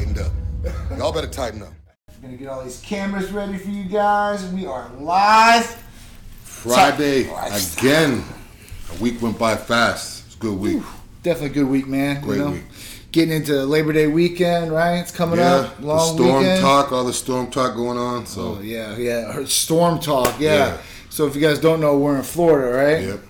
tightened up. Y'all better tighten up. We're gonna get all these cameras ready for you guys. We are live. Friday again. A week went by fast. It's a good week. Definitely a good week, man. Great you know? week. Getting into Labor Day weekend, right? It's coming Yeah, up. the Long storm weekend. talk, all the storm talk going on. So Oh, yeah, yeah. Storm talk, yeah. Yeah. So if you guys don't know, we're in Florida, right? yep.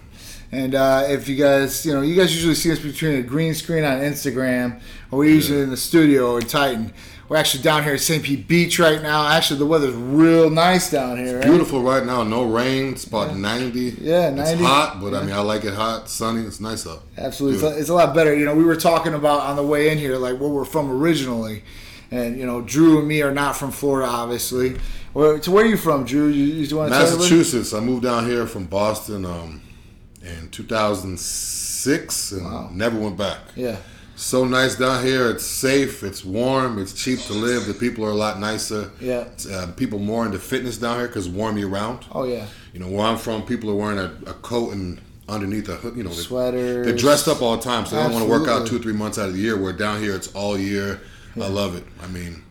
And uh, if you guys, you know, you guys usually see us between a green screen on Instagram, or we're usually in the studio in Titan. We're actually down here at St. Pete Beach right now. Actually, the weather's real nice down here. Right? Beautiful right now. No rain. It's about 90. Yeah, 90. It's hot, but I mean, I like it hot, sunny. It's nice out. Absolutely, it's a, it's a lot better. You know, we were talking about on the way in here, like where we're from originally, and you know, Drew and me are not from Florida, obviously. Where, so where are you from, Drew? You, you want to tell? Massachusetts. I moved down here from Boston um, in 2006 and Wow. never went back. Yeah, So nice down here. It's safe. It's warm. It's cheap to live. The people are a lot nicer. Yeah. Uh, people more into fitness down here because warm year round. oh yeah, You know where I'm from, people are wearing a, a coat and underneath a hood. You know, they- Sweaters. They're dressed up all the time, so they don't want to work out two or three months out of the year. Where down here, it's all year. I love it. I mean,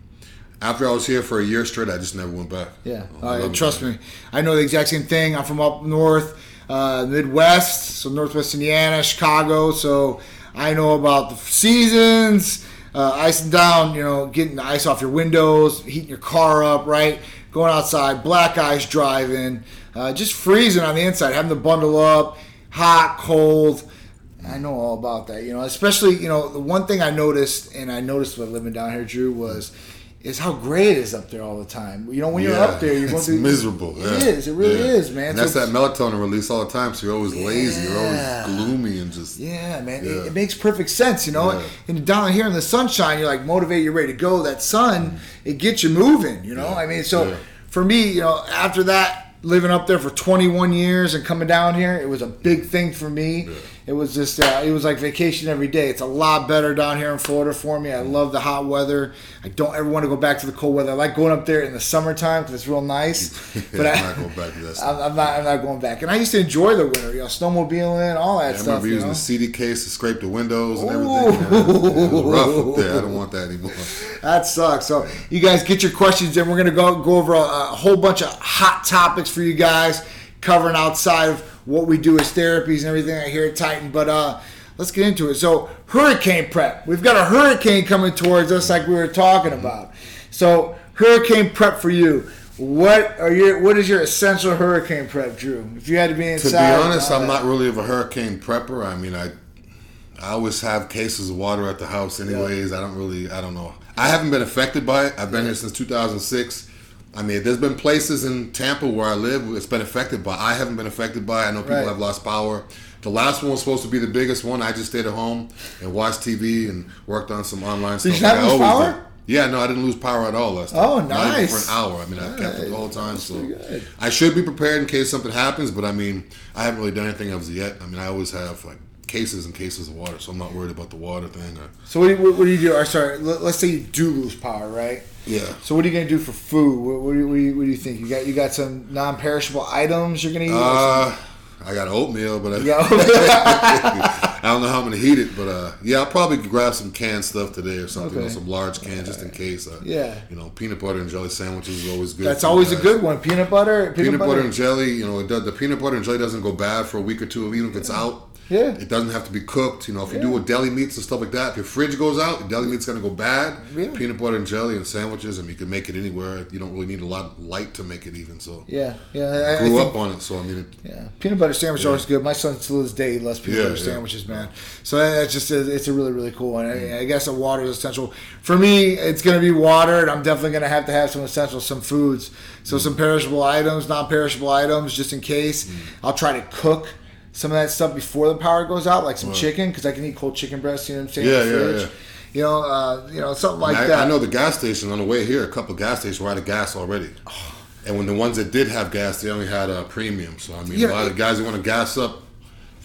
after I was here for a year straight, I just never went back. yeah. Uh, trust me, I know the exact same thing. I'm from up north, uh, Midwest, so Northwest Indiana, Chicago. So I know about the seasons, uh, icing down. You know, getting the ice off your windows, heating your car up, right? Going outside, black ice driving, uh, just freezing on the inside, having to bundle up, hot, cold. I know all about that, you know. Especially, you know, the one thing I noticed, and I noticed while living down here, Drew, was is how gray it is up there all the time. You know, when you're up there, you're going it's through miserable. It yeah. is. It really Yeah. is, man. And So that's that melatonin release all the time. So you're always lazy. You're always gloomy and just. Yeah, man, It, Yeah. it makes perfect sense, you know. Yeah. And down here in the sunshine, you're like motivated, you're ready to go. That sun, it gets you moving, you know. Yeah. I mean, so Yeah. for me, you know, after that, living up there for 21 years and coming down here, it was a big thing for me. It was just, uh, it was like vacation every day. It's a lot better down here in Florida for me. I love the hot weather. I don't ever want to go back to the cold weather. I like going up there in the summertime because it's real nice. But I'm I, not going back to that. I'm, I'm not. I'm not going back. And I used to enjoy the winter. You know, snowmobiling, all that I stuff. I remember using know? the CD case to scrape the windows and everything. man. It was rough up there. I don't want that anymore. That sucks. So you guys get your questions and We're gonna go go over a, a whole bunch of hot topics for you guys, covering outside of what we do as therapies and everything I hear at Titan. But uh, let's get into it. So hurricane prep. We've got a hurricane coming towards us, like we were talking about. So hurricane prep for you. What are your What is your essential hurricane prep, Drew? If you had to be inside, To be honest, I'm that. not really of a hurricane prepper. I mean, I I always have cases of water at the house, anyways. I don't really, I don't know. I haven't been affected by it. I've been here since 2006. I mean, there's been places in Tampa where I live it's been affected by. I haven't been affected by. I know people Right. have lost power. The last one was supposed to be the biggest one. I just stayed at home and watched TV and worked on some online Did stuff. you not like lose power? do. Yeah, no, I didn't lose power at all last oh, time. Oh, Not even nice. for an hour. I mean, I kept it the whole time. So. I should be prepared in case something happens, but I mean, I haven't really done anything of yet. I mean, I always have like cases and cases of water, so I'm not worried about the water thing. Or, So what do you, what, do you do? Or sorry, let, us say you do lose power, right? yeah. So what are you gonna do for food? What, what, do, you, what, do, you, what do you think? You got you got some non-perishable items you're gonna eat? Uh, I got oatmeal, but I. I don't know how I'm gonna heat it. But uh, yeah, I'll probably grab some canned stuff today or something, you know, Okay. some large cans just in case. Uh, Yeah. You know, peanut butter and jelly sandwiches is always good. That's always a good one. Peanut butter. Peanut, butter. and jelly, you know, it does, the peanut butter and jelly doesn't go bad for a week or two, even if it's out. Yeah. It doesn't have to be cooked. You know, if you Yeah. do with deli meats and stuff like that, if your fridge goes out, your deli meat's gonna go bad. Yeah. Peanut butter and jelly and sandwiches, and you can make it anywhere. You don't really need a lot of light to make it even. So Yeah, yeah. I, I grew think- up on it, so I mean, it, Yeah, peanut butter sandwich is always good. My son to this day loves peanut Yeah, butter yeah. sandwiches, man. So that's just it's a really really cool one. I, I guess a water is essential for me. It's gonna be water, and I'm definitely gonna have to have some essentials, some foods. So some perishable items, non-perishable items, just in case. Mm. I'll try to cook some of that stuff before the power goes out, like some chicken, because I can eat cold chicken breasts. You know what I'm saying? Yeah, yeah, fridge. yeah. You know, uh, you know, something like I, that. I know the gas station on the way here. A couple of gas stations were out of gas already. And when the ones that did have gas, they only had a premium. So I mean, Yeah, a lot it- of guys that want to gas up.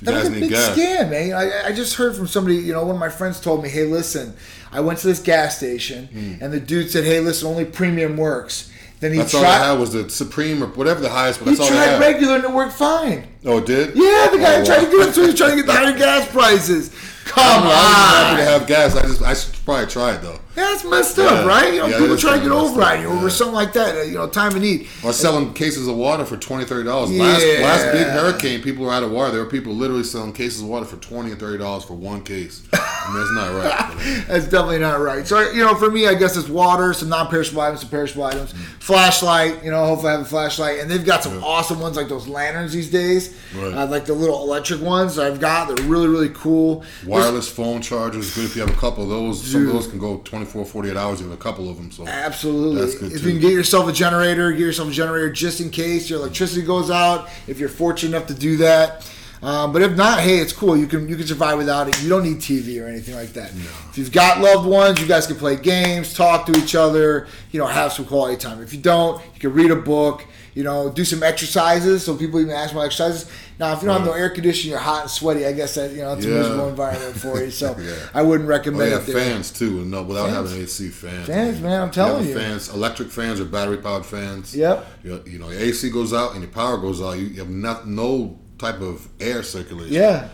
That was a big gas, scam, man. I, I just heard from somebody, you know, one of my friends told me, hey, listen, I went to this gas station, and the dude said, hey, listen, only premium works. Then he that's all I tried, had was the Supreme or whatever the highest, but he that's all I tried had. regular and it worked fine. oh, it did? Yeah, the guy Oh, tried wow. to do it, so he's trying to get the higher gas prices. Come on, I'm happy to have gas. I just I should probably try it though. Yeah, it's messed up, right? You know, Yeah, people try to get over on you yeah. something like that. uh, You know, time of need. Or selling cases of water for 20 dollars. Last Yeah. last big hurricane, people were out of water. There were people literally selling cases of water for 20 and 30 dollars for one case. I mean, that's not right. That's definitely not right. So you know, for me, I guess it's water, some non-perishable items, some perishable items. Flashlight, you know, hopefully I have a flashlight, and they've got some awesome ones like those lanterns these days, Right. uh, like the little electric ones I've got. They're really really cool. Wireless phone chargers, good if you have a couple of those. Some of those can go 24, 48 hours. You have a couple of them. So Absolutely. That's good, if too. you can get yourself a generator, get yourself a generator just in case your electricity goes out. If you're fortunate enough to do that. Um, but if not, hey, it's cool. You can you can survive without it. You don't need TV or anything like that. If you've got loved ones, you guys can play games, talk to each other, you know, have some quality time. If you don't, you can read a book, you know, do some exercises. So people even ask about exercises. Now, if you don't have no air conditioning, you're hot and sweaty. I guess that you know it's a miserable environment for you. So Yeah. I wouldn't Oh, recommend yeah, it. there. fans too. No, without Fans? having AC fans. Fans, man, I'm telling you. Fans, electric fans or battery powered fans. Yep. You, you know, your AC goes out and your power goes out. You, you have not, no type of air circulation. Yeah.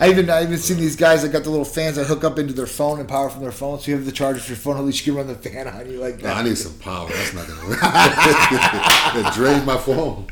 I even I even seen these guys that got the little fans that hook up into their phone and power from their phone. So you have the charger for your phone. At least you can run the fan on you like No, that. I need some power. That's not gonna work. it drains my phone.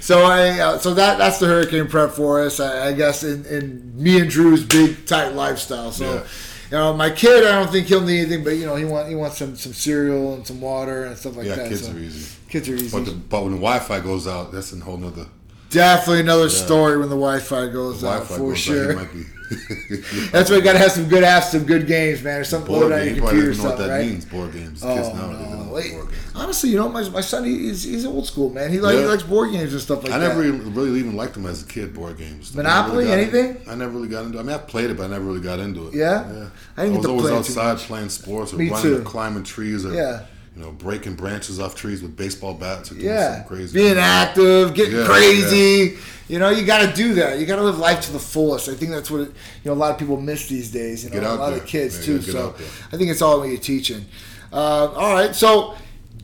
So I uh, so that that's the hurricane prep for us. I, I guess in, in me and Drew's big tight lifestyle. So. Yeah. You know, my kid, I don't think he'll need anything, but you know, he want he wants some, some cereal and some water and stuff like Yeah, that. kids so are easy. Kids are easy. But, the, but when the Wi-Fi goes out, that's a whole nother. Definitely another story when the Wi-Fi goes out Wi-Fi for goes sure. out. He might be. That's why you got to have some good apps, some good games, man, or something board loaded on game. your You probably computer, don't know what that right? means. Board games. Oh, Kids nowadays don't know no. Like, board games. honestly, you know, my, my son, he's, he's old school, man. He, like, he likes board games and stuff like I that. I never really, really even liked them as a kid. Board games. I Monopoly, got in- anything? I never really got into. I mean, I played it, but I never really got into it. Yeah? yeah. I didn't get was to always play it too outside playing sports or Me running too. or climbing trees or Yeah. You know breaking branches off trees with baseball bats Yeah, crazy. being active, getting Yeah, crazy. You know, you got to do that. You got to live life to the fullest. I think that's what it, you know a lot of people miss these days. You know, a lot there. of kids Yeah, too. yeah, So. I think it's all what you're teaching. Uh, all right, so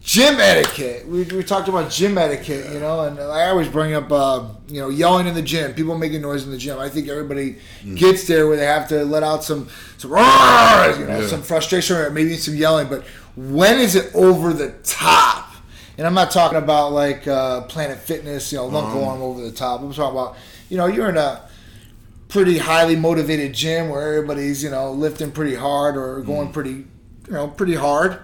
gym etiquette. We, we talked about gym etiquette. You know, and I always bring up uh, you know yelling in the gym, people making noise in the gym. I think everybody Mm. gets there where they have to let out some some roars, you know, Yeah. some frustration or maybe some yelling. But when is it over the top? And I'm not talking about like uh, Planet Fitness, you know, Lunko Uh-huh. arm over the top. I'm talking about, you know, you're in a pretty highly motivated gym where everybody's, you know, lifting pretty hard or going pretty, you know, pretty hard.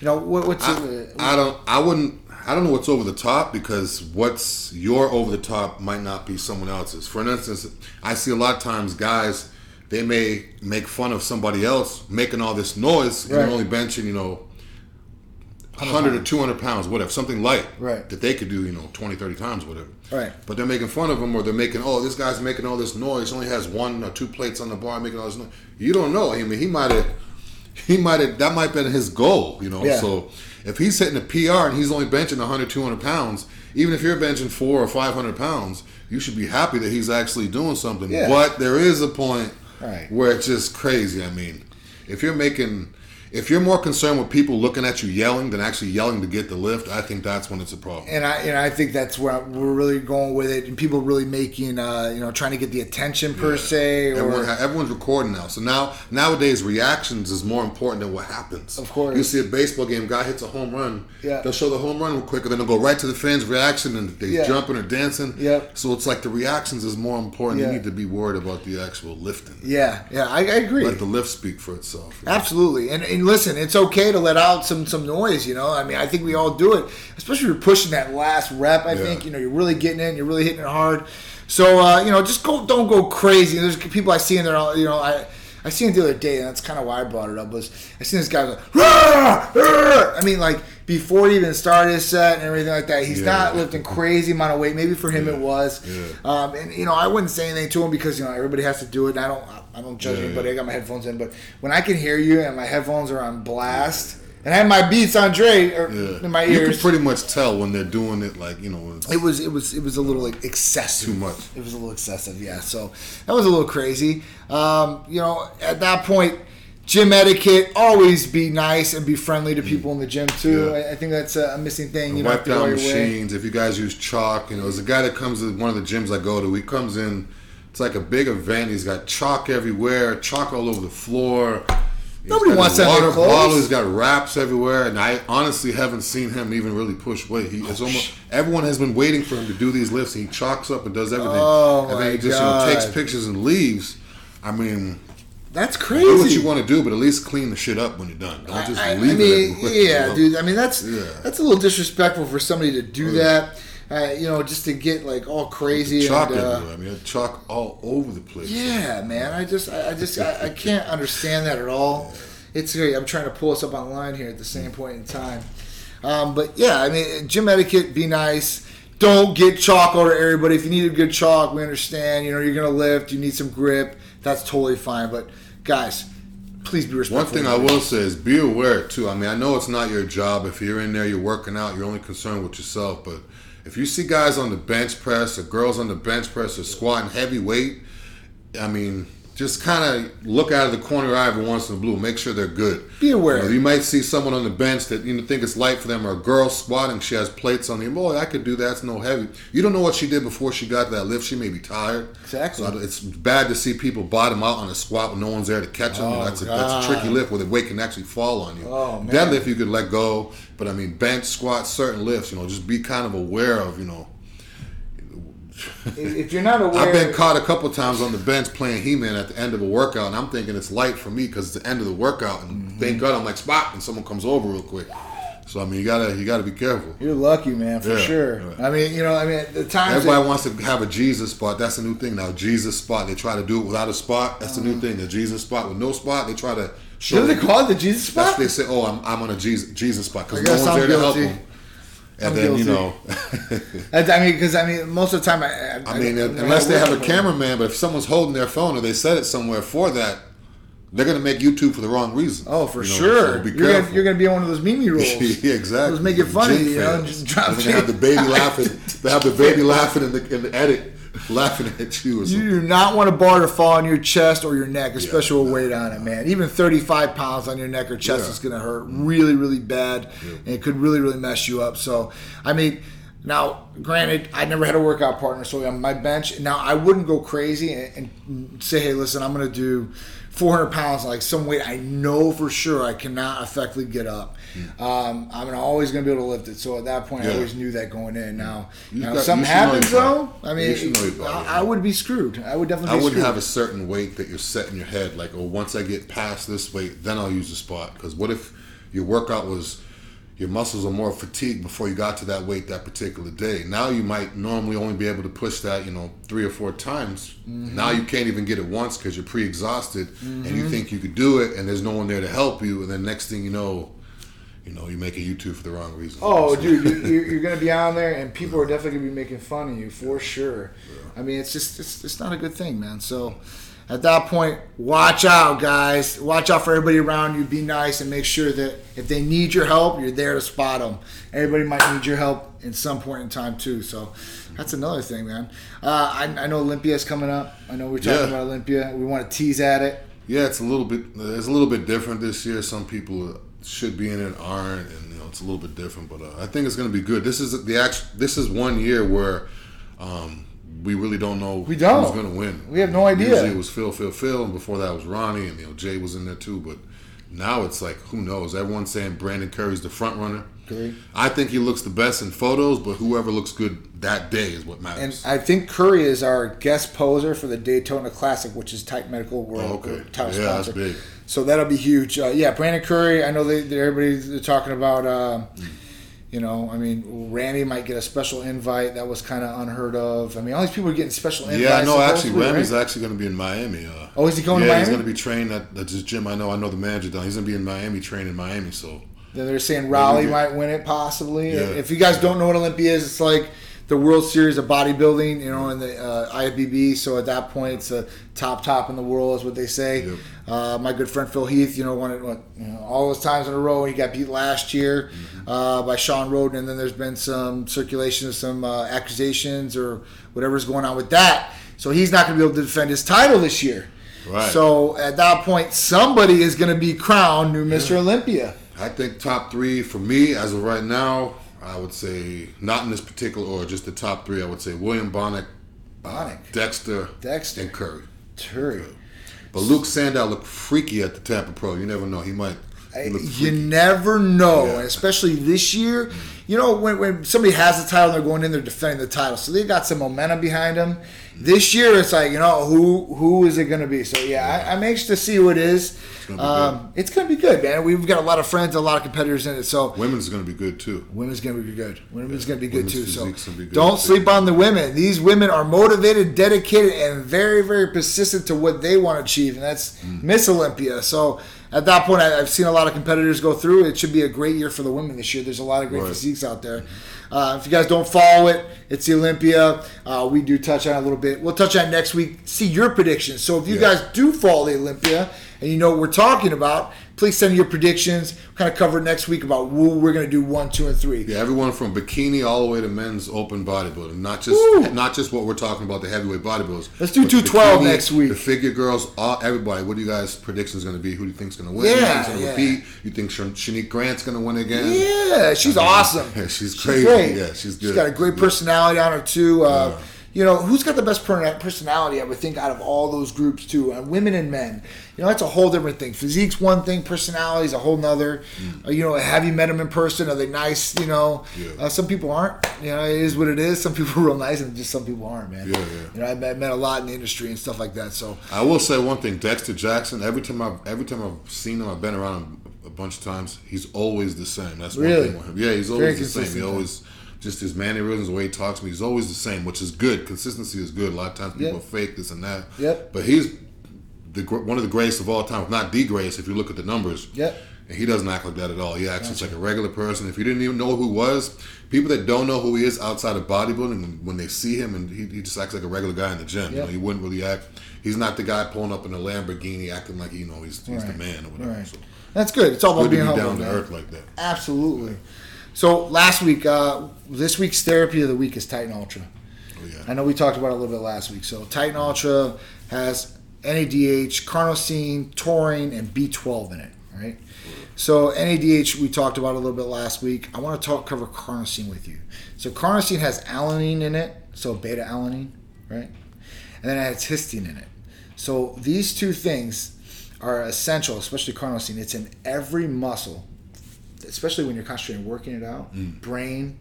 You know, what, what's Mm. I, it? I don't. I wouldn't. I don't know what's over the top because what's your over the top might not be someone else's. For instance, I see a lot of times guys they may make fun of somebody else making all this noise and they're only benching, you know, 100 or 200 pounds, whatever, something light Right. that they could do, you know, 20, 30 times, whatever. Right. But they're making fun of him or they're making, oh, this guy's making all this noise. Only has one or two plates on the bar making all this noise. You don't know. I mean, he might have, he might have, that might have been his goal, you know. Yeah. So if he's hitting a PR and he's only benching 100, 200 pounds, even if you're benching four or 500 pounds, you should be happy that he's actually doing something. Yeah. But there is a point Right. where it's just crazy. I mean, if you're making, if you're more concerned with people looking at you yelling than actually yelling to get the lift, I think that's when it's a problem. and I and I think that's where we're really going with it, and people really making, uh, you know, trying to get the attention per se, or Everyone, everyone's recording now. So now nowadays reactions is more important than what happens. Of course. You see a baseball game, guy hits a home run. Yeah. They'll show the home run real quick, and then they'll go right to the fans' reaction and they Yeah. jumping or dancing. Yep. So it's like the reactions is more important. Yeah. You need to be worried about the actual lifting. yeah, yeah, I, I agree. Let the lift speak for itself. Absolutely, and, and listen, it's okay to let out some some noise. You know, I mean, I think we all do it, especially if you're pushing that last rep. I Yeah. think you know you're really getting in, you're really hitting it hard. So uh, you know, just go, don't go crazy. There's people I see in there. You know, I I seen it the other day, and that's kind of why I brought it up. Was I seen this guy like, "Rah! Rah!" I mean, like before he even started his set and everything like that. He's Yeah. not lifting crazy amount of weight. Maybe for him it was. Yeah. Um, and you know, I wouldn't say anything to him because you know everybody has to do it. And I don't, I don't judge Yeah, anybody. yeah. I got my headphones in, but when I can hear you and my headphones are on blast, and I have my Beats on Dre or Yeah. in my ears. You can pretty much tell when they're doing it like, you know, it was, it was, it was a little like, excessive. Too much. It was a little excessive, yeah. So that was a little crazy. Um, you know, at that point. Gym etiquette, always be nice and be friendly to people in the gym too. Yeah. I, think that's a, missing thing. You know, wipe down machines. If you guys use chalk, you know, there's a guy that comes to one of the gyms I go to. He comes in, it's like a big event. He's got chalk everywhere, chalk all over the floor. Nobody wants that water bottle. He's got wraps everywhere, and I honestly haven't seen him even really push weight. He, it's oh, almost everyone has been waiting for him to do these lifts. He chalks up and does everything, Oh, and then he just you know, takes pictures and leaves. I mean, That's crazy. do what you want to do, but at least clean the shit up when you're done. Don't just I, I leave mean, it. yeah, dude. I mean, that's Yeah. that's a little disrespectful for somebody to do that. Uh, you know, just to get like all crazy Chalk and. Uh. I mean, chalk all over the place. yeah, man. I just, I, I just, I, I can't understand that at all. It's great. I'm trying to pull us up online here at the same point in time. Um, but yeah, I mean, gym etiquette. Be nice. Don't get chalk over everybody. If you need a good chalk, we understand. You know, you're gonna lift. You need some grip. That's totally fine. But guys, please be respectful. One thing I will say is be aware too. I mean, I know it's not your job. If you're in there, you're working out, you're only concerned with yourself. But if you see guys on the bench press or girls on the bench press or squatting heavy weight, I mean, just kind of look out of the corner of your eye every once in a blue. Make sure they're good. Be aware. You, know, you might see someone on the bench that you know, think it's light for them, or a girl squatting. She has plates on the. Boy, I could do that. It's no heavy. You don't know what she did before she got that lift. She may be tired. Exactly. So it's bad to see people bottom out on a squat when no one's there to catch them. Oh, that's, a, that's a tricky lift where the weight can actually fall on you. Oh, man. Deadlift you could let go, but I mean bench, squat, certain lifts. You know, just be kind of aware of. You know, If you're not aware, I've been caught a couple times on the bench playing He-Man at the end of a workout, and I'm thinking it's light for me because it's the end of the workout, and Mm-hmm. thank God I'm like spot, and someone comes over real quick. So I mean, you gotta you gotta be careful. You're lucky, man, for Yeah, sure. yeah. I mean, you know, I mean, the times Everybody that- wants to have a Jesus spot. That's a new thing now. Jesus spot. They try to do it without a spot. That's the new thing. The Jesus spot with no spot. They try to show. what do they call it? The Jesus That's spot? what they say. Oh, I'm, I'm on a Jesus Jesus spot because no one's I'm there to help guilty. them. And I'm then you know, I I mean, because I mean, most of the time, I, I mean, unless they have a cameraman, but if someone's holding their phone or they set it somewhere for that, they're gonna make YouTube for the wrong reason. Oh, for You know, sure. so you're, gonna, you're gonna be on one of those meme rolls. yeah, exactly. Let's make it funny, you know, just drop they have the baby laughing. They have the baby laughing in the in the edit, laughing at you. You do not want a bar to fall on your chest or your neck, especially with weight on it, man. Even 35 pounds on your neck or chest Yeah. is going to hurt really, really bad, and it could really, really mess you up. So, I mean, now, granted, I never had a workout partner, so on my bench, now I wouldn't go crazy and, and say, hey, listen, I'm going to do 400 pounds, like some weight I know for sure I cannot effectively get up. Um, I'm always going to be able to lift it. So at that point, I Hmm. Always knew that going in. Now, You now got- if something you should know happens though. I mean, should know your body, I, I would be screwed. I would definitely. I be wouldn't screwed. have a certain weight that you're set in your head, like, oh, once I get past this weight, then I'll use the spot. Because what if your workout was your muscles are more fatigued before you got to that weight that particular day? Now you might normally only be able to push that, you know, three or four times. Mm-hmm. Now you can't even get it once because you're pre-exhausted, and you think you could do it, and there's no one there to help you, and then next thing you know. You know, you make a YouTube for the wrong reason. Oh, So- dude, you- you're, you're gonna be on there, and people are definitely gonna be making fun of you for sure. I mean, it's just it's, it's not a good thing, man. So, at that point, watch out, guys. Watch out for everybody around you. Be nice and make sure that if they need your help, you're there to spot them. Everybody might need your help in some point in time too. So, that's another thing, man. Uh, I, I know Olympia's coming up. I know we're talking Yeah. about Olympia. We want to tease at it. Yeah, it's a little bit. It's a little bit different this year. Some people should be in it, aren't, and you know it's a little bit different. But uh, I think it's going to be good. This is the actual. This is one year where um, we really don't know We don't. who's going to win. We have no idea. Usually it was Phil, Phil, Phil, and before that was Ronnie, and you know Jay was in there too. But now it's like who knows? Everyone's saying Brandon Curry's the front runner. Curry. I think he looks the best in photos, but whoever looks good that day is what matters. And. I think Curry is our guest poser for the Daytona Classic, which is Type Medical World Oh, okay. Yeah, that's big. So that'll be huge. Uh, yeah, Brandon Curry. I know they, everybody they're talking about. Um, you know, I mean, Randy might get a special invite. That was kind of unheard of. I mean, all these people are getting special invites. Yeah, no, actually, Remy's right? actually going to be in Miami. Uh, Oh, is he going to yeah, he's going to be trained at, at this gym. I know. I know the manager down. He's going to be in Miami, training in Miami. So Then they're saying Raleigh Yeah. might win it possibly. Yeah. If you guys don't know what Olympia is, it's like the World Series of bodybuilding, you know, in the uh, IFBB. So at that point, it's a top top in the world, is what they say. Yep. Uh, my good friend Phil Heath, you know, won it you know, all those times in a row. He got beat last year Mm-hmm. uh, by Shawn Rhoden, and then there's been some circulation of some uh, accusations or whatever's going on with that. So he's not going to be able to defend his title this year. Right. So at that point, somebody is going to be crowned new Mr. Olympia. I think top three for me as of right now. I would say not in this particular order, just the top three. I would say William Bonac, Bonac. Dexter, Dexter. and Curry. Curry. But Luke Sandoe looked freaky at the Tampa Pro. You never know. He might. You never know, Yeah. especially this year. You know, when, when somebody has the title, they're going in, they're defending the title, so they got some momentum behind them. This year, it's like you know who who is it going to be? So yeah, I, I'm anxious to see who it is. um, it's going to be good, man. We've got a lot of friends, a lot of competitors in it, so Women's going to be good too. Women's gonna be good. Women's gonna be good Women's too. So good, don't too. sleep on the women. These women are motivated, dedicated, and very, very persistent to what they want to achieve, and that's Mm. Miss Olympia. So at that point, I, I've seen a lot of competitors go through. It should be a great year for the women this year. There's a lot of great Right. physiques out there. Uh, if you guys don't follow it, it's the Olympia. Uh, we do touch on it a little bit. We'll touch on it next week. See your predictions. So if you Yeah. guys do follow the Olympia and you know what we're talking about, please send your predictions. Kind of cover next week about who we're going to do one, two, and three. Yeah, everyone from bikini all the way to men's open bodybuilding. Not just Woo! not just what we're talking about the heavyweight bodybuilders. Let's do but 212 next week. The figure girls, all everybody. What do you guys predictions going to be? Who do you think's going to win? Yeah, Who do you think's going to yeah. repeat? You think Shan- Shanique Grant's going to win again? Yeah, she's awesome. Yeah, she's crazy. great. Yeah, she's good. She's got a great personality on her too. Uh, Yeah. You know, who's got the best personality? I would think out of all those groups too, and women and men. You know, that's a whole different thing. Physique's one thing, personality is a whole nother. Uh, you know, have you met them in person? Are they nice? You know, Mm. Yeah. uh, some people aren't. You know, it is what it is. Some people are real nice, and just some people aren't, man. Yeah, yeah. You know, I've met, met a lot in the industry and stuff like that. So I will say one thing: Dexter Jackson. Every time I've every time I've seen him, I've been around him a bunch of times. He's always the same. That's one Really? thing with him. Yeah, he's always the same. He always just his mannerisms, the way he talks to me. He's always the same, which is good. Consistency is good. A lot of times people Yep. are fake this and that. Yep. But he's the one of the greatest of all time, if not the greatest. If you look at the numbers. Yep. And he doesn't act like that at all. He acts just like a regular person. If you didn't even know who he was, people that don't know who he is outside of bodybuilding, when, when they see him and he, he just acts like a regular guy in the gym. You know, he wouldn't really act. He's not the guy pulling up in a Lamborghini acting like you know he's, he's the man or whatever. Right. So that's good. It's all about being down to earth like that. Absolutely. So last week, uh, this week's therapy of the week is Titan Ultra. Oh, yeah. I know we talked about it a little bit last week. So Titan Ultra has NADH, carnosine, taurine, and B12 in it. Right. So NADH we talked about a little bit last week. I want to talk cover carnosine with you. So carnosine has alanine in it, so beta alanine, right? And then it has histidine in it. So these two things are essential, especially carnosine. It's in every muscle, especially when you're concentrating working it out. Mm. Brain,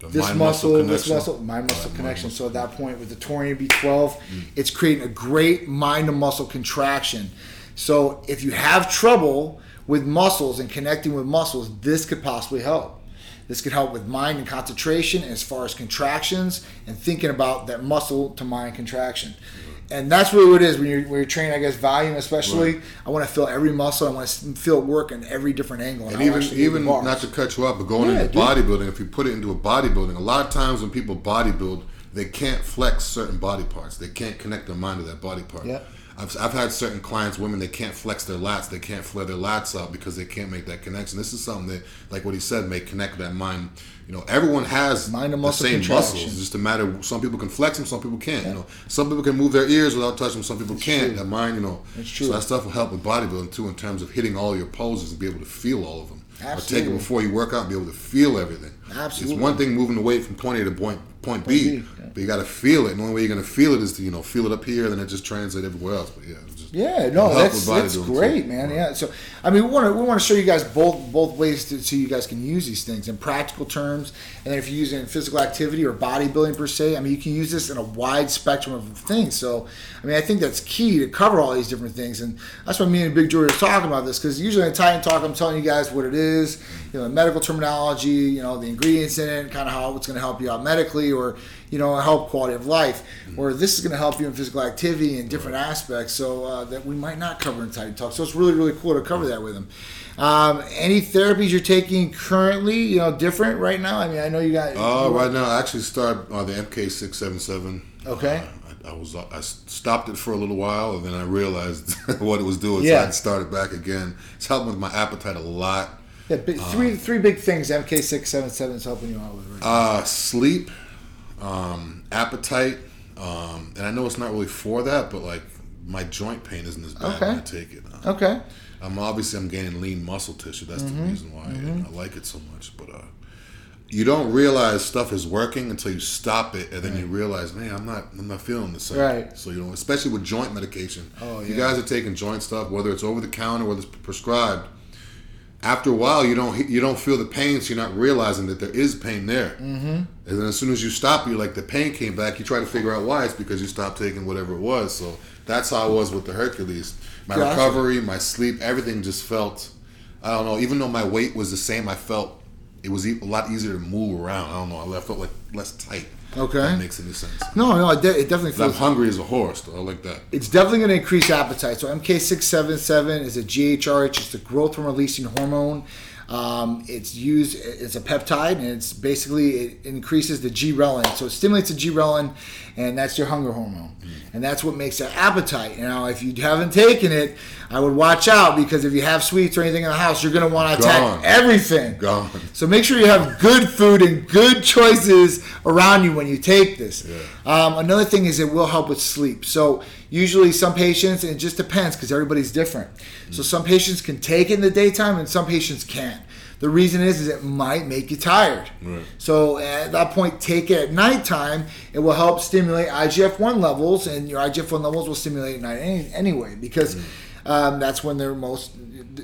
The this mind muscle, this muscle, mind muscle Mind connection. muscle. So at that point with the taurine and B12, it's creating a great mind to muscle contraction. So if you have trouble with muscles and connecting with muscles, this could possibly help. This could help with mind and concentration as far as contractions and thinking about that muscle to mind contraction. And that's really what it is when you're, when you're training, I guess, volume especially. I want to feel every muscle. I want to feel it work in every different angle. And I'll even even not to cut you off, but going Yeah, into dude. bodybuilding, if you put it into a bodybuilding, a lot of times when people bodybuild, they can't flex certain body parts. They can't connect their mind to that body part. Yeah. I've, I've had certain clients, women, they can't flex their lats, they can't flare their lats out because they can't make that connection. This is something that, like what he said, may connect that mind. You know, everyone has Mind to the same muscles. It's just a matter. of- Some people can flex them, some people can't. You know, some people can move their ears without touching them. Some people can't. true. That mind, you know. It's true. So that stuff will help with bodybuilding too, in terms of hitting all your poses and be able to feel all of them. Or take it before you work out and be able to feel everything. Absolutely. It's one thing moving the weight from point A to point point B, B, yeah. but you got to feel it. And the only way you're going to feel it is to you know feel it up here, and then it just translates everywhere else. But yeah, just, Yeah, no, that's that's bodybuilding, too. great, man. Yeah. So, I mean, we want to we want to show you guys both both ways to, so you guys can use these things in practical terms, and then if you're using it in physical activity or bodybuilding per se, I mean, you can use this in a wide spectrum of things. So, I mean, I think that's key to cover all these different things, and that's why me and Big George are talking about this because usually in Titan Talk, I'm telling you guys what it is, you know, medical terminology, you know, the ingredients in it, kind of how it's going to help you out medically or you know help quality of life. Or this is going to help you in physical activity and different aspects, so uh, that we might not cover in Titan Talk. So it's really really cool to cover that with him. Um, any therapies you're taking currently, you know, different right now? I mean, I know you got. Uh, right now, I actually start uh, the MK six seven seven. Okay. I, I was I stopped it for a little while, and then I realized what it was doing, so Yeah. I had to start it back again. It's helping with my appetite a lot. Yeah, big, three three big things MK six seven seven is helping you out with. Right now. Uh, sleep, um, appetite, um, and I know it's not really for that, but like my joint pain isn't as bad when I take it. Uh, okay. I'm obviously I'm gaining lean muscle tissue. That's Mm-hmm. the reason why I like it so much. But uh, you don't realize stuff is working until you stop it, and then you realize, man, I'm not, I'm not feeling the same. Right. So you know, especially with joint medication. Oh, If you guys are taking joint stuff, whether it's over the counter, whether it's prescribed. After a while, you don't you don't feel the pain, so you're not realizing that there is pain there. Mm-hmm. And then as soon as you stop, you're like the pain came back. You try to figure out why. It's because you stopped taking whatever it was. So that's how I was with the Hercules. My Gotcha. recovery, my sleep, everything just felt. I don't know. Even though my weight was the same, I felt it was a lot easier to move around. I don't know. I felt like less tight. Okay. That makes any sense. No, no, it, de- it definitely 'Cause I'm hungry as a horse. Though. I like that. It's definitely going to increase appetite. So MK677 is a GHRH. It's the growth hormone releasing hormone. Um, it's used. It's a peptide, and it's basically it increases the ghrelin. So it stimulates the ghrelin, and that's your hunger hormone, and that's what makes that appetite. Now, if you haven't taken it, I would watch out because if you have sweets or anything in the house, you're going to want to attack everything. Gone. So make sure you have good food and good choices around you when you take this. Um, another thing is it will help with sleep. So usually some patients, and it just depends because everybody's different. So mm. some patients can take it in the daytime and some patients can't. The reason is, is it might make you tired. Right. So at that point, take it at nighttime. It will help stimulate IGF-1 levels, and your IGF-1 levels will stimulate at night any, anyway because mm. Um, that's when they're most.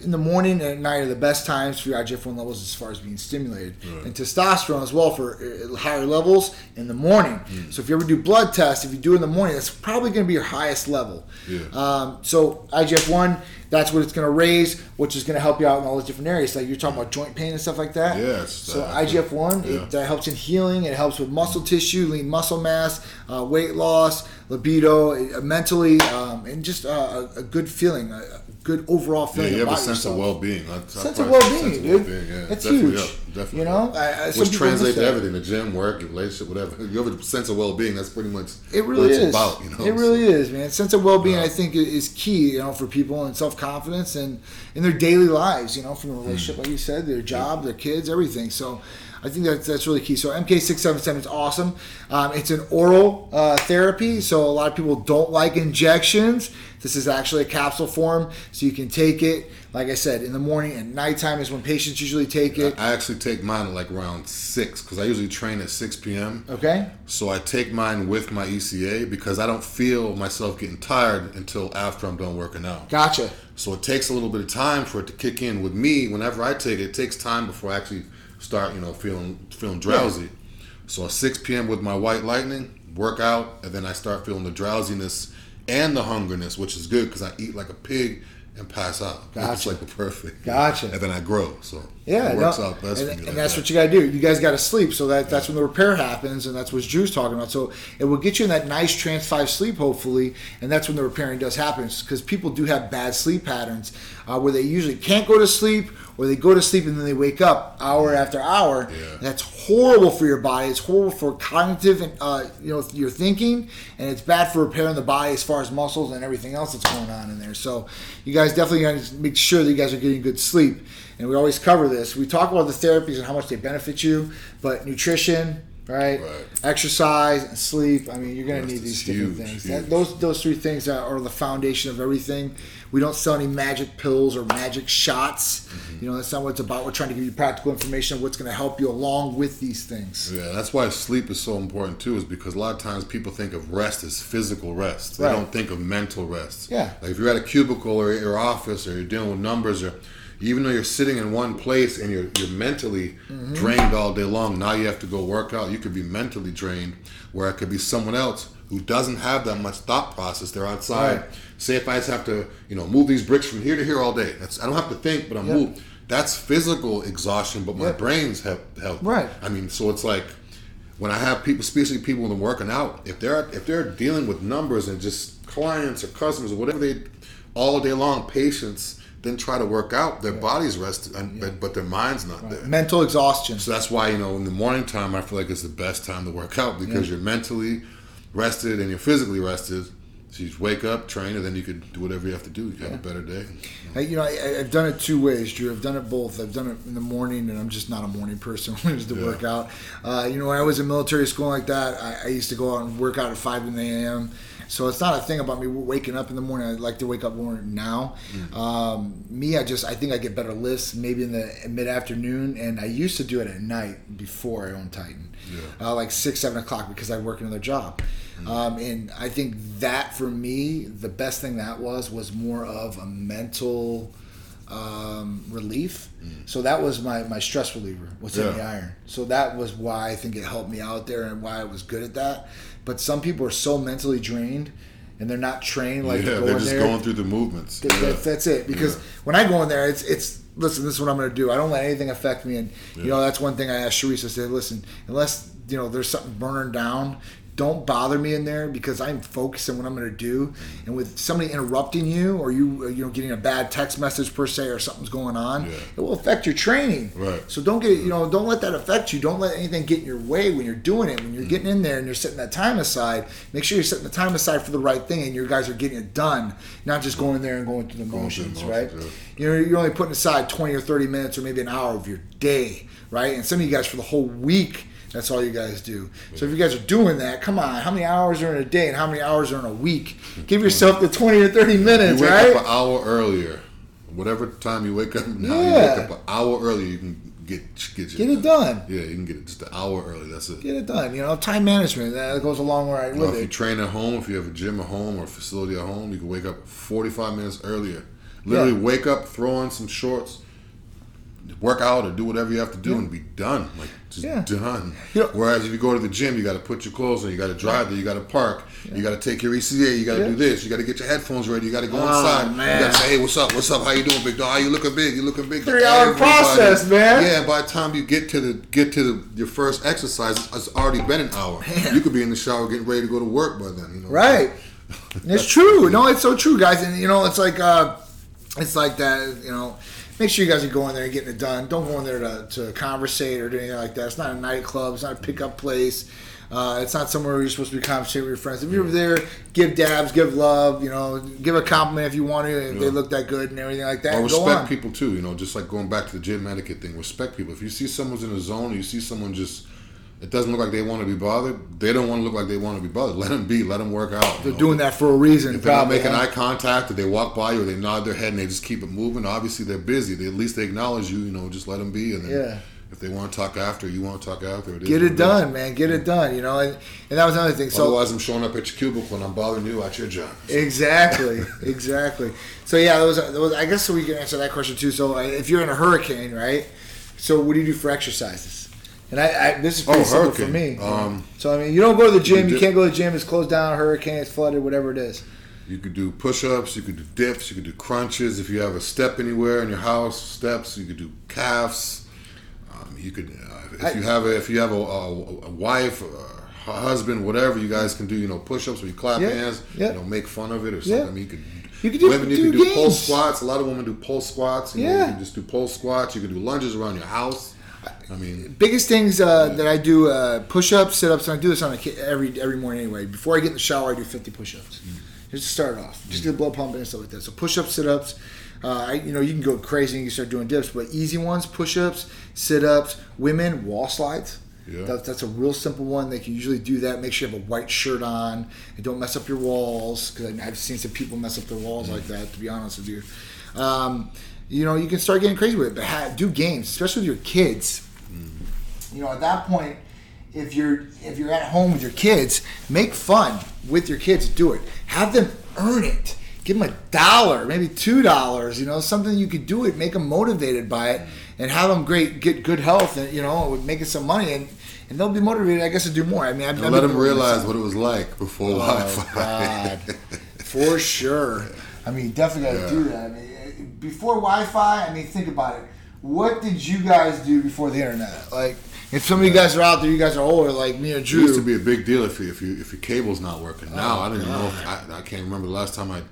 In the morning and at night are the best times for your IGF-1 levels as far as being stimulated, and testosterone as well for uh, higher levels in the morning. So if you ever do blood tests, if you do it in the morning, that's probably going to be your highest level. Yeah. Um, so IGF-1, that's what it's going to raise, which is going to help you out in all those different areas. Like you're talking about joint pain and stuff like that. Yes, So uh, IGF-1 yeah. it uh, helps in healing. It helps with muscle tissue, lean muscle mass, uh, weight loss, libido, uh, mentally, um, and just uh, a, a good feeling, a, good overall feeling. Yeah, you have a sense yourself. of well-being. That's- that's Sense of well-being, sense of dude. well-being, Yeah, That's huge. help, Definitely. You know, I, I, Which translates to everything: the gym, work, your relationship, whatever. You have a sense of well-being. That's pretty much It really what it's is. about. You know, it really So, is, man. Sense of well-being, Yeah. I think, is key. You know, for people and self-confidence and in their daily lives. You know, from the relationship, Hmm. like you said, their job, their kids, everything. So. I think that's that's really key. So MK677 is awesome. Um, it's an oral uh, therapy, so a lot of people don't like injections. This is actually a capsule form, so you can take it. Like I said, in the morning and nighttime is when patients usually take it. I actually take mine at like around six because I usually train at six p.m. Okay. So I take mine with my ECA because I don't feel myself getting tired until after I'm done working out. Gotcha. So it takes a little bit of time for it to kick in. With me, whenever I take it, it takes time before I actually start, you know, feeling feeling drowsy. So at 6 p.m. with my white lightning, work out, and then I start feeling the drowsiness and the hungerness, which is good because I eat like a pig and pass out. It's like the perfect. Gotcha. And then I grow. So Yeah, it works no, out best and, and like that's that. what you got to do. You guys got to sleep, so that that's when the repair happens, and that's what Drew's talking about. So it will get you in that nice trans five sleep, hopefully, and that's when the repairing does happen. Because people do have bad sleep patterns uh, where they usually can't go to sleep, or they go to sleep and then they wake up hour after hour. Yeah. That's horrible for your body. It's horrible for cognitive and uh, you know your thinking, and it's bad for repairing the body as far as muscles and everything else that's going on in there. So you guys definitely got to make sure that you guys are getting good sleep. And we always cover this. We talk about the therapies and how much they benefit you, but nutrition, right? Right. Exercise and sleep. I mean, you're going to need these it's different things. That, those those three things are, the foundation of everything. We don't sell any magic pills or magic shots. Mm-hmm. You know, that's not what it's about. We're trying to give you practical information of what's going to help you along with these things. Yeah, that's why sleep is so important too. Is because a lot of times people think of rest as physical rest. They Right. don't think of mental rest. Yeah. Like if you're at a cubicle or at your office or you're dealing with numbers or even though you're sitting in one place and you're you're mentally Mm-hmm. drained all day long, now you have to go work out. You could be mentally drained, where it could be someone else who doesn't have that much thought process. They're outside. Right. Say if I just have to, you know, move these bricks from here to here all day. That's I don't have to think, but I'm Yep. moved. That's physical exhaustion, but my Yep. brain's help help. Right. I mean, so it's like when I have people, especially people when they're working out, if they're if they're dealing with numbers and just clients or customers or whatever they all day long, patients, then try to work out, their body's rested, and, but, but their mind's not there. Mental exhaustion. So that's why you know in the morning time, I feel like it's the best time to work out because you're mentally rested and you're physically rested. So you just wake up, train, and then you could do whatever you have to do. You have a better day. I, you know, I, I've done it two ways, Drew. I've done it both. I've done it in the morning, and I'm just not a morning person when it comes to Yeah. work out. Uh, you know, when I was in military school like that, I, I used to go out and work out at 5 in the a.m. So it's not a thing about me waking up in the morning. I like to wake up more now. Um, me, I just I think I get better lifts maybe in the mid afternoon, and I used to do it at night before I owned Titan, uh, like six seven o'clock because I work another job. Um, and I think that for me, the best thing that was was more of a mental um, relief. So that was my, my stress reliever was hitting the iron. So that was why I think it helped me out there and why I was good at that. But some people are so mentally drained and they're not trained like yeah, they're just there. going through the movements. Th- yeah. that's, that's it. Because Yeah. when I go in there, it's it's listen. This is what I'm going to do. I don't let anything affect me. And you know that's one thing I asked Sharice. I said, listen, unless you know there's something burning down. Don't bother me in there because I'm focused on what I'm going to do. And with somebody interrupting you, or you, uh, you know, getting a bad text message per se, or something's going on, Yeah. it will affect your training. Right. So don't get, you know, don't let that affect you. Don't let anything get in your way when you're doing it. When you're getting in there and you're setting that time aside, make sure you're setting the time aside for the right thing, and your guys are getting it done, not just going there and going through the Going through the motions, right? motions, You're, you're only putting aside 20 or 30 minutes or maybe an hour of your day, right? And some of you guys for the whole week, that's all you guys do. So if you guys are doing that, come on, how many hours are in a day and how many hours are in a week? Give yourself the 20 or 30 You minutes, wake right? up an hour earlier. Whatever time you wake up now, Yeah. you wake up an hour earlier. You can get get, Get it done. Yeah, you can get it just an hour early. That's it. Get it done. You know, time management, that goes a long way with if you train at home, if you have a gym at home or a facility at home, you can wake up 45 minutes earlier. Literally Yeah. wake up, throw on some shorts, work out or do whatever you have to do Yeah. and be done. Like just Yeah. done. You know- Whereas if you go to the gym, you got to put your clothes on, you got to drive there, you got to park, you got to take your ECA, you got to Yeah. do this, you got to get your headphones ready, you got to go Oh, inside, man. you got to say, hey, what's up, what's up, how you doing, big dog? How you looking big? You looking big? Three-hour process, man. Yeah, by the time you get to the get to the, your first exercise, it's- it's already been an hour. Man. You could be in the shower getting ready to go to work by then. You know? Right. It's true. No, it's so true, guys. And you know, it's like uh it's like that, you know. Make sure you guys are going there and getting it done. Don't go in there to, to conversate or do anything like that. It's not a nightclub. It's not a pickup place. Uh, it's not somewhere where you're supposed to be conversating with your friends. If you're there, give dabs, give love. You know, give a compliment if you want to. If they look that good and everything like that. Go respect people too, you know, just like going back to the gym etiquette thing. Respect people. If you see someone's in a zone, or you see someone just, it doesn't look like they want to be bothered. They don't want to look like they want to be bothered. Let them be. Let them work out. They're know. doing that for a reason. If they're not making eye contact, or they walk by you, or they nod their head and they just keep it moving. Obviously, they're busy. They, at least they acknowledge you. You know, just let them be. And then Yeah. if they want to talk after, you want to talk after. It Get it done, man. Get it done. You know, and, and that was another thing. So Otherwise, I'm showing up at your cubicle and I'm bothering you at your job. Exactly, exactly. So yeah, was, that. I guess so we can answer that question too. So uh, if you're in a hurricane, right? So what do you do for exercises? And I, I this is pretty Oh, simple for me. Um, so I mean, you don't go to the gym. you You can't go to the gym. It's closed down. Hurricane. It's flooded. Whatever it is. You could do push-ups. You could do dips. You could do crunches. If you have a step anywhere in your house, steps. You could do calves. Um, you could, uh, if you have a, if you have a, a, a wife, a husband, whatever, you guys can do. You know, push-ups where you clap Yeah, hands. yeah. You know, make fun of it or something. Yeah. I mean, you could. You could do- women, you do can do pole squats. A lot of women do pole squats. You know, Yeah. you can just do pole squats. You can do lunges around your house. I mean, Biggest things uh, that I do: uh, push-ups, sit-ups, and I do this on a, every every morning anyway. Before I get in the shower, I do 50 push-ups. Just to start off, just get the blood pump and stuff like that. So push-ups, sit-ups. Uh, I, you know, you can go crazy and you start doing dips, but easy ones: push-ups, sit-ups. Women wall slides. Yeah. That, that's a real simple one. They can usually do that. Make sure you have a white shirt on and don't mess up your walls because I've seen some people mess up their walls like that. To be honest with you, um, you know, you can start getting crazy with it. But ha- do games, especially with your kids mm-hmm. you know at that point if you're if you're at home with your kids make fun with your kids do it have them earn it give them a dollar maybe two dollars you know something you could do it make them motivated by it mm-hmm. and have them great get good health and you know making some money and and they'll be motivated i guess to do more i mean I've, I've let them realize what it was like before Oh, Wi-Fi. For sure. I mean, definitely got to Yeah. do that. I mean, before Wi-Fi, I mean, think about it. What did you guys do before the internet? Like, if some of you guys are out there, you guys are older, like me or It Drew. used to be a big deal if you, if you if your cable's not working. Now Oh, I don't even know. If, I, I can't remember the last time I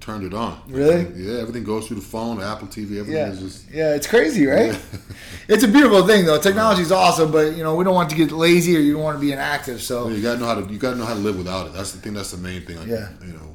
turned it on. Really? Yeah, everything goes through the phone, Apple TV. Everything yeah, is just. yeah, it's crazy, right? it's a beautiful thing, though. Technology is uh-huh. awesome, but you know we don't want to get lazy or you don't want to be inactive. So You gotta know how to. You gotta know how to live without it. That's the thing. That's the main thing. Like, Yeah. You know,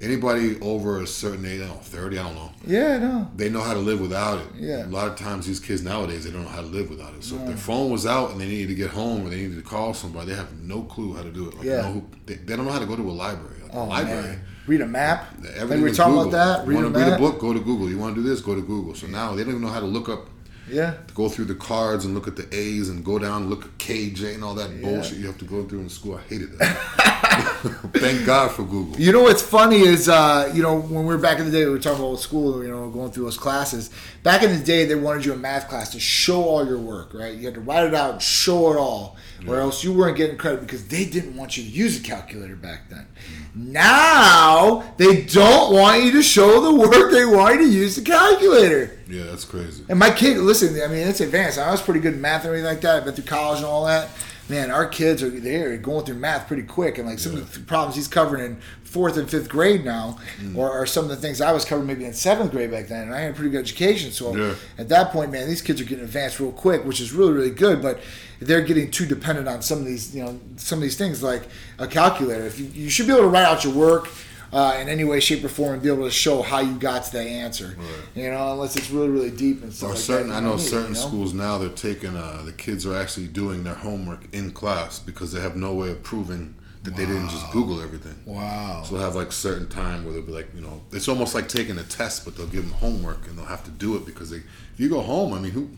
anybody over a certain age, I don't know, thirty, I don't know. yeah, no, They know how to live without it. Yeah. A lot of times, these kids nowadays, they don't know how to live without it. So if their phone was out and they needed to get home or they needed to call somebody, they have no clue how to do it. Like, Yeah. who, they, they don't know how to go to a library. Like, Oh, a library. man. Read a map. Everything like we were talking Google. about that. Read you want to read a book? Go to Google. You want to do this? Go to Google. So now they don't even know how to look up, Yeah. go through the cards and look at the A's and go down and look at KJ and all that bullshit you have to go through in school. I hated that. Thank God for Google. You know what's funny is, uh, you know, when we were back in the day, we were talking about school, you know, going through those classes. Back in the day, they wanted you in math class to show all your work, right? You had to write it out and show it all, or else you weren't getting credit because they didn't want you to use a calculator back then. Now they don't want you to show the work; they want you to use the calculator. Yeah, that's crazy. And my kid, listen, I mean, it's advanced. I was pretty good in math and everything like that. I've been through college and all that. Man, our kids are they're going through math pretty quick, and like some of the problems he's covering in fourth and fifth grade now, mm. or, or some of the things I was covering maybe in seventh grade back then, and I had a pretty good education. So Yeah. at that point, man, these kids are getting advanced real quick, which is really really good. But they're getting too dependent on some of these, you know, some of these things like a calculator. If you, you should be able to write out your work. Uh, in any way, shape, or form, and be able to show how you got to that answer, you know, unless it's really, really deep and stuff Or like certain, that. I know don't it, certain you know? schools now they're taking uh, the kids are actually doing their homework in class because they have no way of proving that they didn't just Google everything. Wow. So they'll have like certain time where they'll be like, you know, it's almost like taking a test, but they'll give them homework and they'll have to do it because they. If you go home, I mean, who?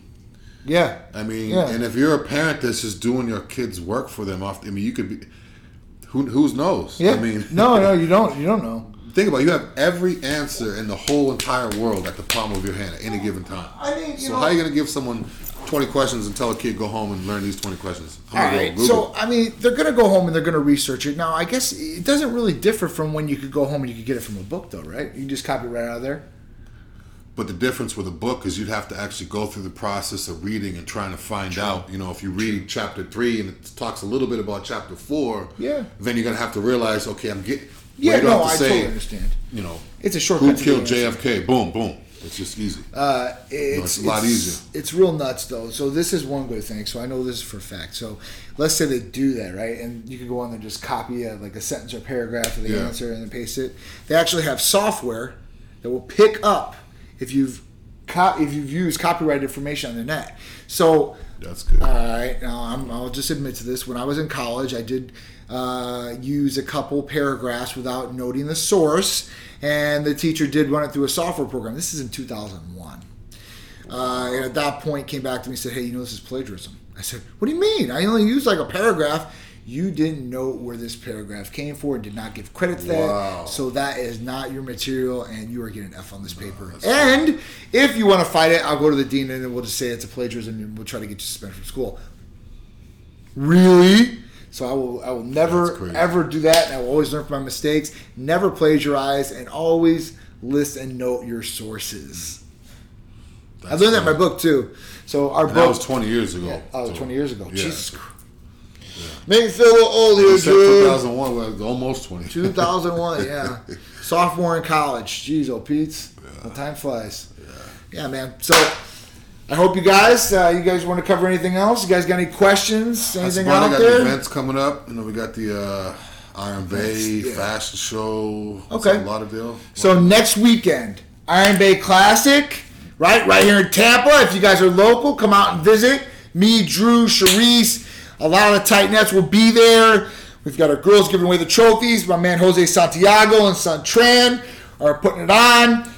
Yeah. I mean, Yeah. and if you're a parent that's just doing your kids' work for them, off, I mean, you could be. Who who's knows? Yeah. I mean, no, no, you don't. You don't know. think about it, you have every answer in the whole entire world at the palm of your hand at any given time. I mean, you so know- how are you going to give someone 20 questions and tell a kid go home and learn these 20 questions? All I'm gonna go So, I mean, they're going to go home and they're going to research it. Now, I guess it doesn't really differ from when you could go home and you could get it from a book, though, right? You can just copy it right out of there. But the difference with a book is you'd have to actually go through the process of reading and trying to find out. You know, if you read chapter three and it talks a little bit about chapter four, Yeah. then you're gonna have to realize, okay, I'm getting. Yeah, you don't no, have to I say, totally understand. You know, It's a shortcut who killed. JFK? Boom, boom. It's just easy. Uh, it's, it's a lot easier. It's real nuts, though. So this is one good thing. So I know this is for a fact. So let's say they do that, right? And you can go on there and just copy a, like a sentence or paragraph of the Yeah. answer and then paste it. They actually have software that will pick up if you've co- if you've used copyrighted information on the net. So That's good. all right, now I'm, I'll just admit to this. When I was in college, I did uh, use a couple paragraphs without noting the source, and the teacher did run it through a software program. This is in 2001. Uh, and at that point, came back to me and said, "Hey, you know this is plagiarism." I said, "What do you mean? I only used like a paragraph." You didn't note where this paragraph came for and did not give credit to that. So that is not your material, and you are getting an F on this paper. and if you want to fight it, I'll go to the dean and we'll just say it's a plagiarism and we'll try to get you suspended from school. Really? So I will I will never ever do that and I will always learn from my mistakes. Never plagiarize and always list and note your sources. Hmm. I That's learned that in my book too. So our And book that was 20 years ago. Oh, So, 20 years ago. yeah. Jesus Christ. Make me feel a little old here, You dude. 2001 was almost 20. 2001, yeah. Sophomore in college. Jeez, oh, Pete. Well, time flies. Yeah. man. So I hope you guys, uh, you guys want to cover anything else? You guys got any questions? Anything out got there? the events coming up. You know, we got the uh, Iron Bay yeah. fashion show. Okay. A lot of deal. So next weekend, Iron Bay Classic, right, right here in Tampa. If you guys are local, come out and visit. Me, Drew, Sharice, a lot of the Titanettes will be there. We've got our girls giving away the trophies. My man Jose Santiago and Son Tran are putting it on.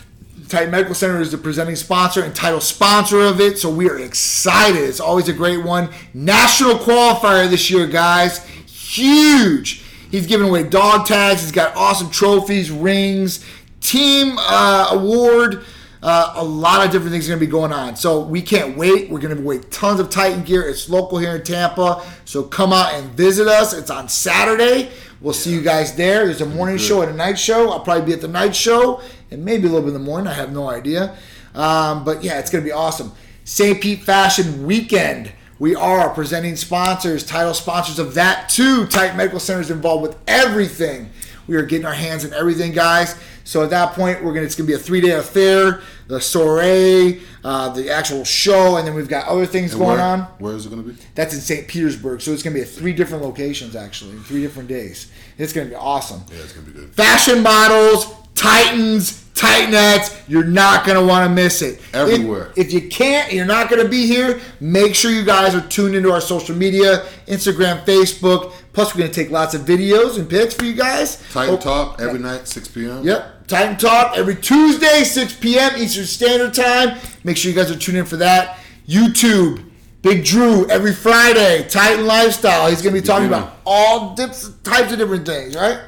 Titan Medical Center is the presenting sponsor and title sponsor of it, so we are excited. It's always a great one. National qualifier this year, guys. Huge. He's giving away dog tags. He's got awesome trophies, rings, team uh, award. Uh, a lot of different things are going to be going on. So we can't wait. We're going to wait tons of Titan gear. It's local here in Tampa. So come out and visit us. It's on Saturday. We'll see you guys there. There's a morning show and a night show. I'll probably be at the night show and maybe a little bit in the morning. I have no idea. Um, but yeah, it's going to be awesome. St. Pete Fashion Weekend. We are presenting sponsors, title sponsors of that too. Titan Medical Center is involved with everything. We are getting our hands in everything, guys. So at that point, we're gonna it's gonna be a three day affair, the soiree, uh, the actual show, and then we've got other things And going where, on. Where is it going to be? That's in St. Petersburg, so it's gonna be at three different locations actually, in three different days. It's gonna be awesome. Yeah, it's going to be good. Fashion models, Titans, Titanettes, you're not gonna want to miss it. Everywhere. If, if you can't, you're not gonna be here. Make sure you guys are tuned into our social media, Instagram, Facebook. Plus, we're going to take lots of videos and pics for you guys. Titan Oh, Talk every night, 6 p.m. Yep. Titan Talk every Tuesday, 6 p.m. Eastern Standard Time. Make sure you guys are tuning in for that. YouTube, Big Drew every Friday. Titan Lifestyle. He's going to be talking about all dips, types of different things, right?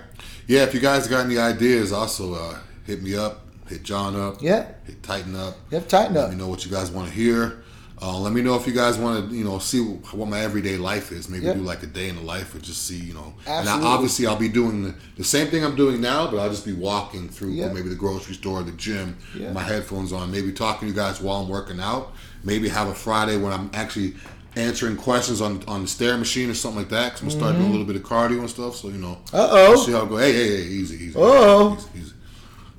Yeah, if you guys got any ideas, also uh, hit me up, hit John up, Yeah. hit Titan up. Yep, Titan Let up. me know what you guys want to hear. Uh, let me know if you guys want to, you know, see what my everyday life is. Maybe Yep. do like a day in the life, or just see, you know. And Absolutely. I, obviously, I'll be doing the, the same thing I'm doing now, but I'll just be walking through Yep. maybe the grocery store, the gym, with my headphones on. Maybe talking to you guys while I'm working out. Maybe have a Friday when I'm actually answering questions on on the stair machine or something like that. Cause I'm gonna start doing a little bit of cardio and stuff. So you know. Mm-hmm. Uh-oh. See how it go. Hey, hey, hey, easy, easy. Uh-oh. Easy, easy.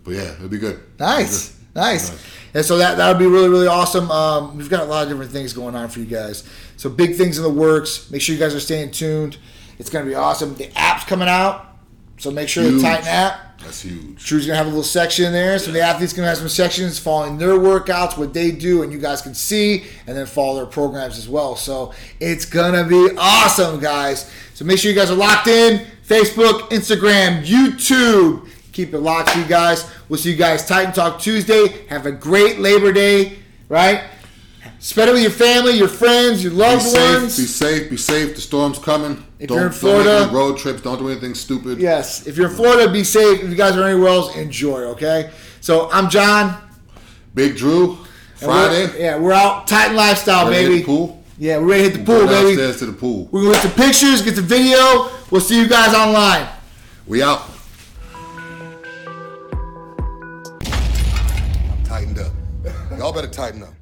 But yeah, it'll be good. Nice, It'll be good. nice. Nice. And so that that would be really really awesome. Um, we've got a lot of different things going on for you guys. So big things in the works. Make sure you guys are staying tuned. It's gonna be awesome. The app's coming out, so make sure the Huge. Titan app. That's huge. Drew's gonna have a little section in there, so the athletes gonna have some sections following their workouts, what they do, and you guys can see, and then follow their programs as well. So it's gonna be awesome, guys. So make sure you guys are locked in. Facebook, Instagram, YouTube. Keep it locked you guys. We'll see you guys Titan Talk Tuesday. Have a great Labor Day, right? Spend it with your family, your friends, your Be loved safe. ones. Be safe. Be safe. The storm's coming. If don't, you're in Florida- road trips. Don't do anything stupid. Yes. If you're in Florida, be safe. If you guys are anywhere else, enjoy, okay? So I'm John. Big Drew. Friday. we're- yeah, we're out. Titan lifestyle, Ready to hit baby. the pool. Yeah, we're ready to hit the pool, baby. downstairs to the pool. We're gonna get some pictures, get the video. We'll see you guys online. We out. Y'all better tighten up.